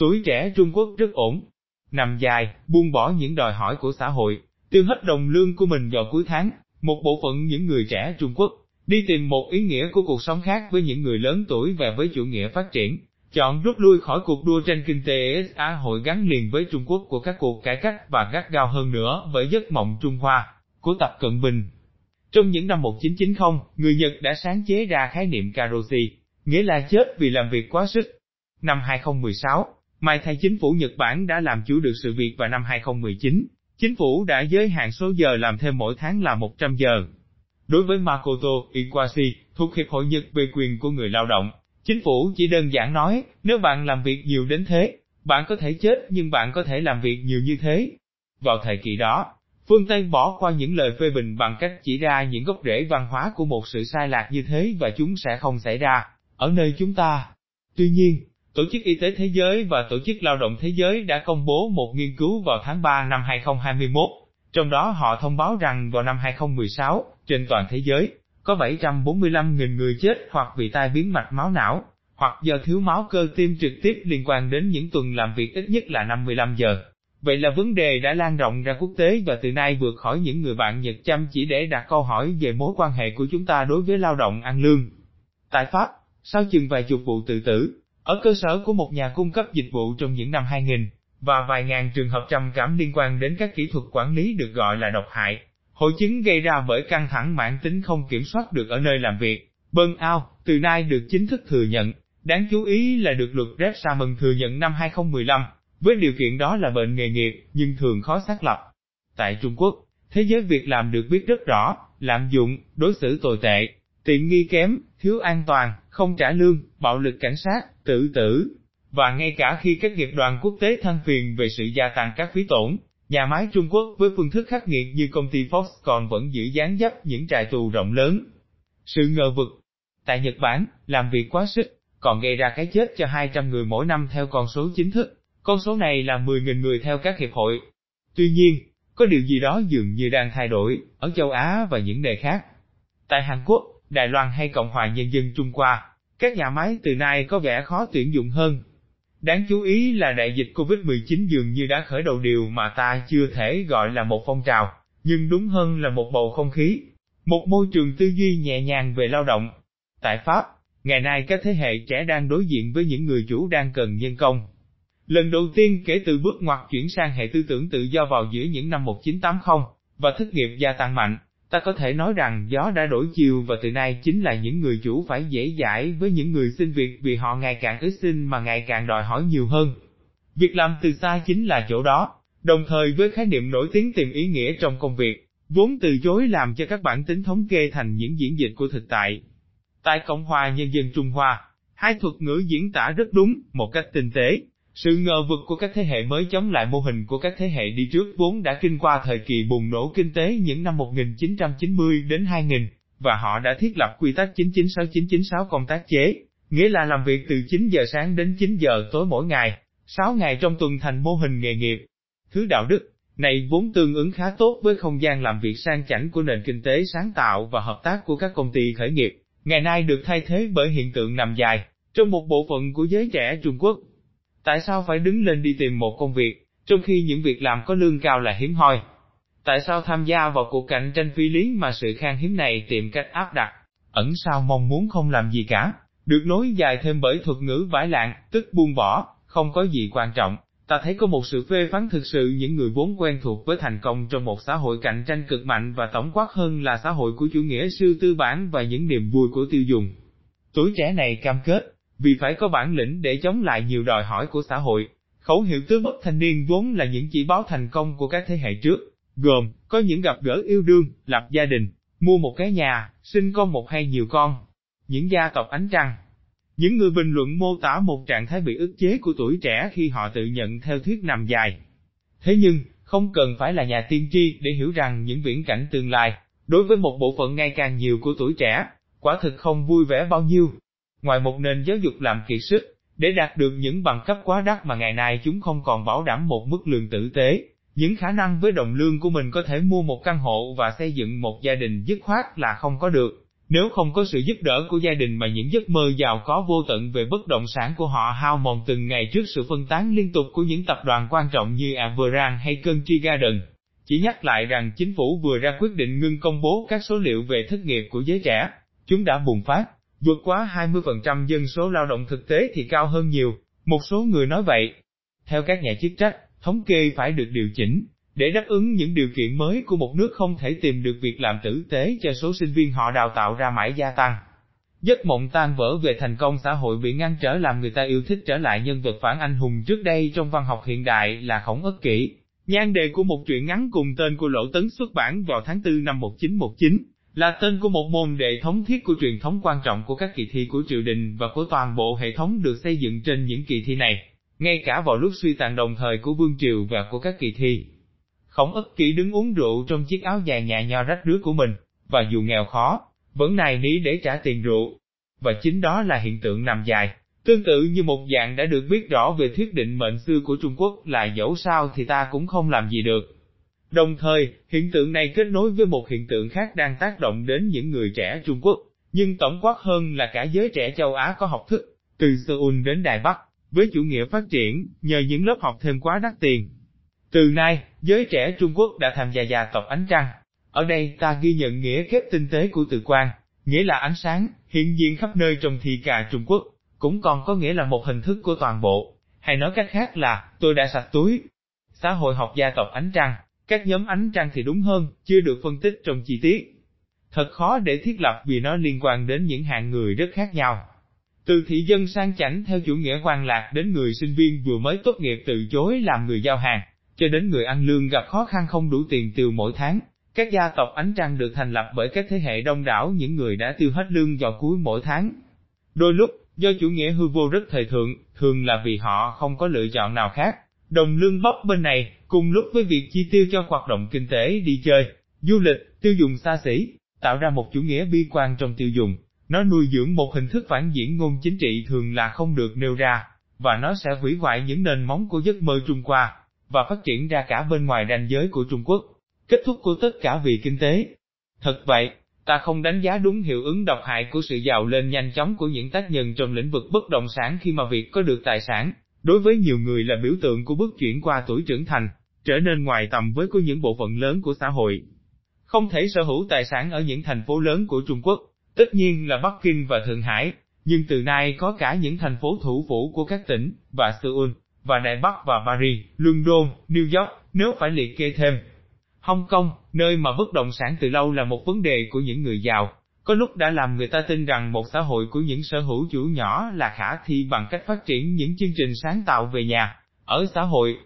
Tuổi trẻ Trung Quốc rất ổn, nằm dài, buông bỏ những đòi hỏi của xã hội, tiêu hết đồng lương của mình vào cuối tháng, một bộ phận những người trẻ Trung Quốc đi tìm một ý nghĩa của cuộc sống khác với những người lớn tuổi và với chủ nghĩa phát triển, chọn rút lui khỏi cuộc đua tranh kinh tế xã hội gắn liền với Trung Quốc của các cuộc cải cách và gắt gao hơn nữa với giấc mộng Trung Hoa của Tập Cận Bình. Trong những năm 1990, người Nhật đã sáng chế ra khái niệm karoshi, nghĩa là chết vì làm việc quá sức. Năm 2016, Mai thay chính phủ Nhật Bản đã làm chủ được sự việc và năm 2019, chính phủ đã giới hạn số giờ làm thêm mỗi tháng là 100 giờ. Đối với Makoto Iwasi, thuộc Hiệp hội Nhật về quyền của người lao động, chính phủ chỉ đơn giản nói, nếu bạn làm việc nhiều đến thế, bạn có thể chết nhưng bạn có thể làm việc nhiều như thế. Vào thời kỳ đó, phương Tây bỏ qua những lời phê bình bằng cách chỉ ra những gốc rễ văn hóa của một sự sai lạc như thế và chúng sẽ không xảy ra ở nơi chúng ta. Tuy nhiên, Tổ chức Y tế Thế giới và Tổ chức Lao động Thế giới đã công bố một nghiên cứu vào tháng 3 năm 2021, trong đó họ thông báo rằng vào năm 2016, trên toàn thế giới, có 745.000 người chết hoặc vì tai biến mạch máu não, hoặc do thiếu máu cơ tim trực tiếp liên quan đến những tuần làm việc ít nhất là 55 giờ. Vậy là vấn đề đã lan rộng ra quốc tế và từ nay vượt khỏi những người bạn Nhật chăm chỉ để đặt câu hỏi về mối quan hệ của chúng ta đối với lao động ăn lương. Tại Pháp, sau chừng vài chục vụ tự tử, ở cơ sở của một nhà cung cấp dịch vụ trong những năm 2000, và vài ngàn trường hợp trầm cảm liên quan đến các kỹ thuật quản lý được gọi là độc hại, hội chứng gây ra bởi căng thẳng mãn tính không kiểm soát được ở nơi làm việc. Burnout, từ nay được chính thức thừa nhận, đáng chú ý là được luật Red Salmon thừa nhận năm 2015, với điều kiện đó là bệnh nghề nghiệp, nhưng thường khó xác lập. Tại Trung Quốc, thế giới việc làm được biết rất rõ, lạm dụng, đối xử tồi tệ, tiện nghi kém, thiếu an toàn, không trả lương, bạo lực cảnh sát, tự tử. Và ngay cả khi các nghiệp đoàn quốc tế than phiền về sự gia tăng các phí tổn, nhà máy Trung Quốc với phương thức khắc nghiệt như công ty Fox còn vẫn giữ dáng dấp những trại tù rộng lớn. Sự ngờ vực Tại Nhật Bản, làm việc quá sức, còn gây ra cái chết cho 200 người mỗi năm theo con số chính thức, con số này là 10.000 người theo các hiệp hội. Tuy nhiên, có điều gì đó dường như đang thay đổi, ở châu Á và những nơi khác. Tại Hàn Quốc, Đài Loan hay Cộng hòa Nhân dân Trung Hoa, các nhà máy từ nay có vẻ khó tuyển dụng hơn. Đáng chú ý là đại dịch Covid-19 dường như đã khởi đầu điều mà ta chưa thể gọi là một phong trào, nhưng đúng hơn là một bầu không khí, một môi trường tư duy nhẹ nhàng về lao động. Tại Pháp, ngày nay các thế hệ trẻ đang đối diện với những người chủ đang cần nhân công. Lần đầu tiên kể từ bước ngoặt chuyển sang hệ tư tưởng tự do vào giữa những năm 1980, và thất nghiệp gia tăng mạnh, Ta có thể nói rằng gió đã đổi chiều và từ nay chính là những người chủ phải dễ dãi với những người xin việc vì họ ngày càng ít xin mà ngày càng đòi hỏi nhiều hơn. Việc làm từ xa chính là chỗ đó, đồng thời với khái niệm nổi tiếng tìm ý nghĩa trong công việc, vốn từ chối làm cho các bản tính thống kê thành những diễn dịch của thực tại. Tại Cộng hòa Nhân dân Trung Hoa, hai thuật ngữ diễn tả rất đúng, một cách tinh tế, sự ngờ vực của các thế hệ mới chống lại mô hình của các thế hệ đi trước vốn đã kinh qua thời kỳ bùng nổ kinh tế những năm 1990 đến 2000, và họ đã thiết lập quy tắc 996996 công tác chế, nghĩa là làm việc từ 9 giờ sáng đến 9 giờ tối mỗi ngày, 6 ngày trong tuần thành mô hình nghề nghiệp. Thứ đạo đức này vốn tương ứng khá tốt với không gian làm việc sang chảnh của nền kinh tế sáng tạo và hợp tác của các công ty khởi nghiệp, ngày nay được thay thế bởi hiện tượng nằm dài, trong một bộ phận của giới trẻ Trung Quốc. Tại sao phải đứng lên đi tìm một công việc, trong khi những việc làm có lương cao là hiếm hoi? Tại sao tham gia vào cuộc cạnh tranh phi lý mà sự khan hiếm này tìm cách áp đặt, ẩn sao mong muốn không làm gì cả, được nối dài thêm bởi thuật ngữ bãi lạng, tức buông bỏ, không có gì quan trọng. Ta thấy có một sự phê phán thực sự những người vốn quen thuộc với thành công trong một xã hội cạnh tranh cực mạnh và tổng quát hơn là xã hội của chủ nghĩa siêu tư bản và những niềm vui của tiêu dùng. Tuổi trẻ này cam kết, vì phải có bản lĩnh để chống lại nhiều đòi hỏi của xã hội. Khẩu hiệu tướng bất thanh niên vốn là những chỉ báo thành công của các thế hệ trước, gồm, có những gặp gỡ yêu đương, lập gia đình, mua một cái nhà, sinh con một hay nhiều con, những gia tộc ánh trăng. Những người bình luận mô tả một trạng thái bị ức chế của tuổi trẻ khi họ tự nhận theo thuyết nằm dài. Thế nhưng, không cần phải là nhà tiên tri để hiểu rằng những viễn cảnh tương lai, đối với một bộ phận ngày càng nhiều của tuổi trẻ, quả thực không vui vẻ bao nhiêu. Ngoài một nền giáo dục làm kiệt sức, để đạt được những bằng cấp quá đắt mà ngày nay chúng không còn bảo đảm một mức lương tử tế, những khả năng với đồng lương của mình có thể mua một căn hộ và xây dựng một gia đình dứt khoát là không có được. Nếu không có sự giúp đỡ của gia đình mà những giấc mơ giàu có vô tận về bất động sản của họ hao mòn từng ngày trước sự phân tán liên tục của những tập đoàn quan trọng như Averang hay Country Garden. Chỉ nhắc lại rằng chính phủ vừa ra quyết định ngưng công bố các số liệu về thất nghiệp của giới trẻ, chúng đã bùng phát, vượt quá 20% dân số lao động thực tế thì cao hơn nhiều, một số người nói vậy. Theo các nhà chức trách, thống kê phải được điều chỉnh, để đáp ứng những điều kiện mới của một nước không thể tìm được việc làm tử tế cho số sinh viên họ đào tạo ra mãi gia tăng. Giấc mộng tan vỡ về thành công xã hội bị ngăn trở làm người ta yêu thích trở lại nhân vật phản anh hùng trước đây trong văn học hiện đại là khổng ất kỷ. Nhan đề của một truyện ngắn cùng tên của Lỗ Tấn xuất bản vào tháng 4 năm 1919, là tên của một môn đệ thống thiết của truyền thống quan trọng của các kỳ thi của triều đình và của toàn bộ hệ thống được xây dựng trên những kỳ thi này, ngay cả vào lúc suy tàn đồng thời của vương triều và của các kỳ thi. Khổng ức kỹ đứng uống rượu trong chiếc áo dài nhà nho rách rưới của mình, và dù nghèo khó, vẫn nài ní để trả tiền rượu. Và chính đó là hiện tượng nằm dài, tương tự như một dạng đã được biết rõ về thuyết định mệnh xưa của Trung Quốc là dẫu sao thì ta cũng không làm gì được. Đồng thời, hiện tượng này kết nối với một hiện tượng khác đang tác động đến những người trẻ Trung Quốc, nhưng tổng quát hơn là cả giới trẻ châu Á có học thức, từ Seoul đến Đài Bắc, với chủ nghĩa phát triển, nhờ những lớp học thêm quá đắt tiền, từ nay, giới trẻ Trung Quốc đã tham gia gia tộc ánh trăng. Ở đây ta ghi nhận nghĩa kép tinh tế của từ quan, nghĩa là ánh sáng, hiện diện khắp nơi trong thi ca Trung Quốc, cũng còn có nghĩa là một hình thức của toàn bộ, hay nói cách khác là, tôi đã sạch túi. Xã hội học gia tộc ánh trăng, các nhóm ánh trăng thì đúng hơn, chưa được phân tích trong chi tiết. Thật khó để thiết lập vì nó liên quan đến những hạng người rất khác nhau. Từ thị dân sang chảnh theo chủ nghĩa quan lạc đến người sinh viên vừa mới tốt nghiệp từ chối làm người giao hàng, cho đến người ăn lương gặp khó khăn không đủ tiền tiêu mỗi tháng. Các gia tộc ánh trăng được thành lập bởi các thế hệ đông đảo những người đã tiêu hết lương vào cuối mỗi tháng. Đôi lúc, do chủ nghĩa hư vô rất thời thượng, thường là vì họ không có lựa chọn nào khác. Đồng lương bóc bên này, cùng lúc với việc chi tiêu cho hoạt động kinh tế đi chơi, du lịch, tiêu dùng xa xỉ, tạo ra một chủ nghĩa bi quan trong tiêu dùng. Nó nuôi dưỡng một hình thức phản diễn ngôn chính trị thường là không được nêu ra, và nó sẽ hủy hoại những nền móng của giấc mơ Trung Hoa và phát triển ra cả bên ngoài ranh giới của Trung Quốc. Kết thúc của tất cả vì kinh tế. Thật vậy, ta không đánh giá đúng hiệu ứng độc hại của sự giàu lên nhanh chóng của những tác nhân trong lĩnh vực bất động sản khi mà việc có được tài sản, đối với nhiều người là biểu tượng của bước chuyển qua tuổi trưởng thành, trở nên ngoài tầm với của những bộ phận lớn của xã hội. Không thể sở hữu tài sản ở những thành phố lớn của Trung Quốc, tất nhiên là Bắc Kinh và Thượng Hải, nhưng từ nay có cả những thành phố thủ phủ của các tỉnh, và Seoul, và Đài Bắc và Paris, London, New York, nếu phải liệt kê thêm. Hong Kong, nơi mà bất động sản từ lâu là một vấn đề của những người giàu, có lúc đã làm người ta tin rằng một xã hội của những sở hữu chủ nhỏ là khả thi bằng cách phát triển những chương trình sáng tạo về nhà, ở xã hội.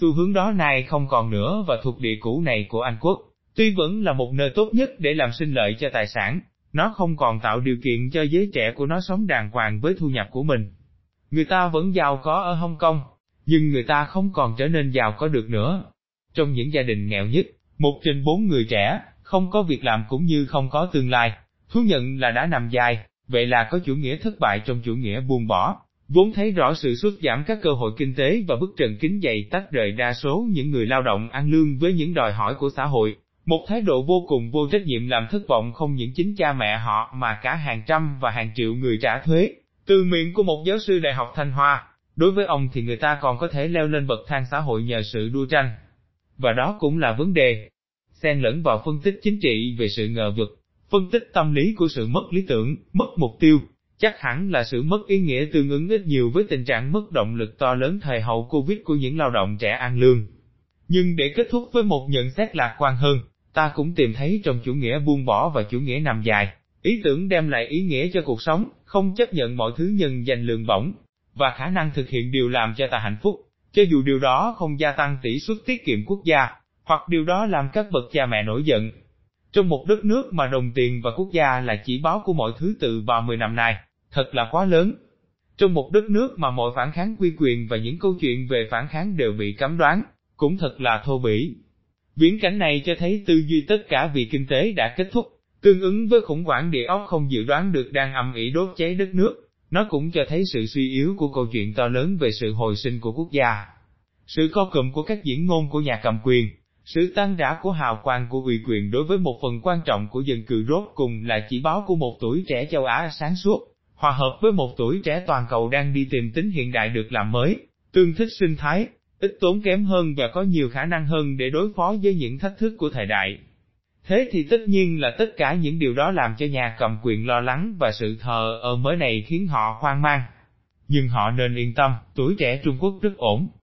Xu hướng đó nay không còn nữa và thuộc địa cũ này của Anh Quốc, tuy vẫn là một nơi tốt nhất để làm sinh lợi cho tài sản, nó không còn tạo điều kiện cho giới trẻ của nó sống đàng hoàng với thu nhập của mình. Người ta vẫn giàu có ở Hong Kong, nhưng người ta không còn trở nên giàu có được nữa. Trong những gia đình nghèo nhất, một trên bốn người trẻ, không có việc làm cũng như không có tương lai, thú nhận là đã nằm dài, vậy là có chủ nghĩa thất bại trong chủ nghĩa buông bỏ, vốn thấy rõ sự xuất giảm các cơ hội kinh tế và bức trần kính dày tách rời đa số những người lao động ăn lương với những đòi hỏi của xã hội. Một thái độ vô cùng vô trách nhiệm làm thất vọng không những chính cha mẹ họ mà cả hàng trăm và hàng triệu người trả thuế. Từ miệng của một giáo sư đại học Thanh Hoa, Đối với ông thì người ta còn có thể leo lên bậc thang xã hội nhờ sự đua tranh. Và đó cũng là vấn đề. Xen lẫn vào phân tích chính trị về sự ngờ vực, phân tích tâm lý của sự mất lý tưởng, mất mục tiêu, chắc hẳn là sự mất ý nghĩa tương ứng ít nhiều với tình trạng mất động lực to lớn thời hậu Covid của những lao động trẻ ăn lương. Nhưng để kết thúc với một nhận xét lạc quan hơn, ta cũng tìm thấy trong chủ nghĩa buông bỏ và chủ nghĩa nằm dài, ý tưởng đem lại ý nghĩa cho cuộc sống, không chấp nhận mọi thứ nhân dành lường bổng, và khả năng thực hiện điều làm cho ta hạnh phúc, cho dù điều đó không gia tăng tỷ suất tiết kiệm quốc gia, hoặc điều đó làm các bậc cha mẹ nổi giận. Trong một đất nước mà đồng tiền và quốc gia là chỉ báo của mọi thứ từ 30 năm nay, thật là quá lớn. Trong một đất nước mà mọi phản kháng quy quyền và những câu chuyện về phản kháng đều bị cấm đoán, cũng thật là thô bỉ. Viễn cảnh này cho thấy tư duy tất cả vì kinh tế đã kết thúc, tương ứng với khủng hoảng địa ốc không dự đoán được đang âm ỉ đốt cháy đất nước. Nó cũng cho thấy sự suy yếu của câu chuyện to lớn về sự hồi sinh của quốc gia. Sự co cụm của các diễn ngôn của nhà cầm quyền, Sự tăng rã của hào quang của ủy quyền đối với một phần quan trọng của dân cư rốt cùng là chỉ báo của một tuổi trẻ châu Á sáng suốt, hòa hợp với một tuổi trẻ toàn cầu đang đi tìm tính hiện đại được làm mới, tương thích sinh thái, ít tốn kém hơn và có nhiều khả năng hơn để đối phó với những thách thức của thời đại. Thế thì tất nhiên là tất cả những điều đó làm cho nhà cầm quyền lo lắng và sự thờ ơ mới này khiến họ hoang mang. Nhưng họ nên yên tâm, tuổi trẻ Trung Quốc rất ổn,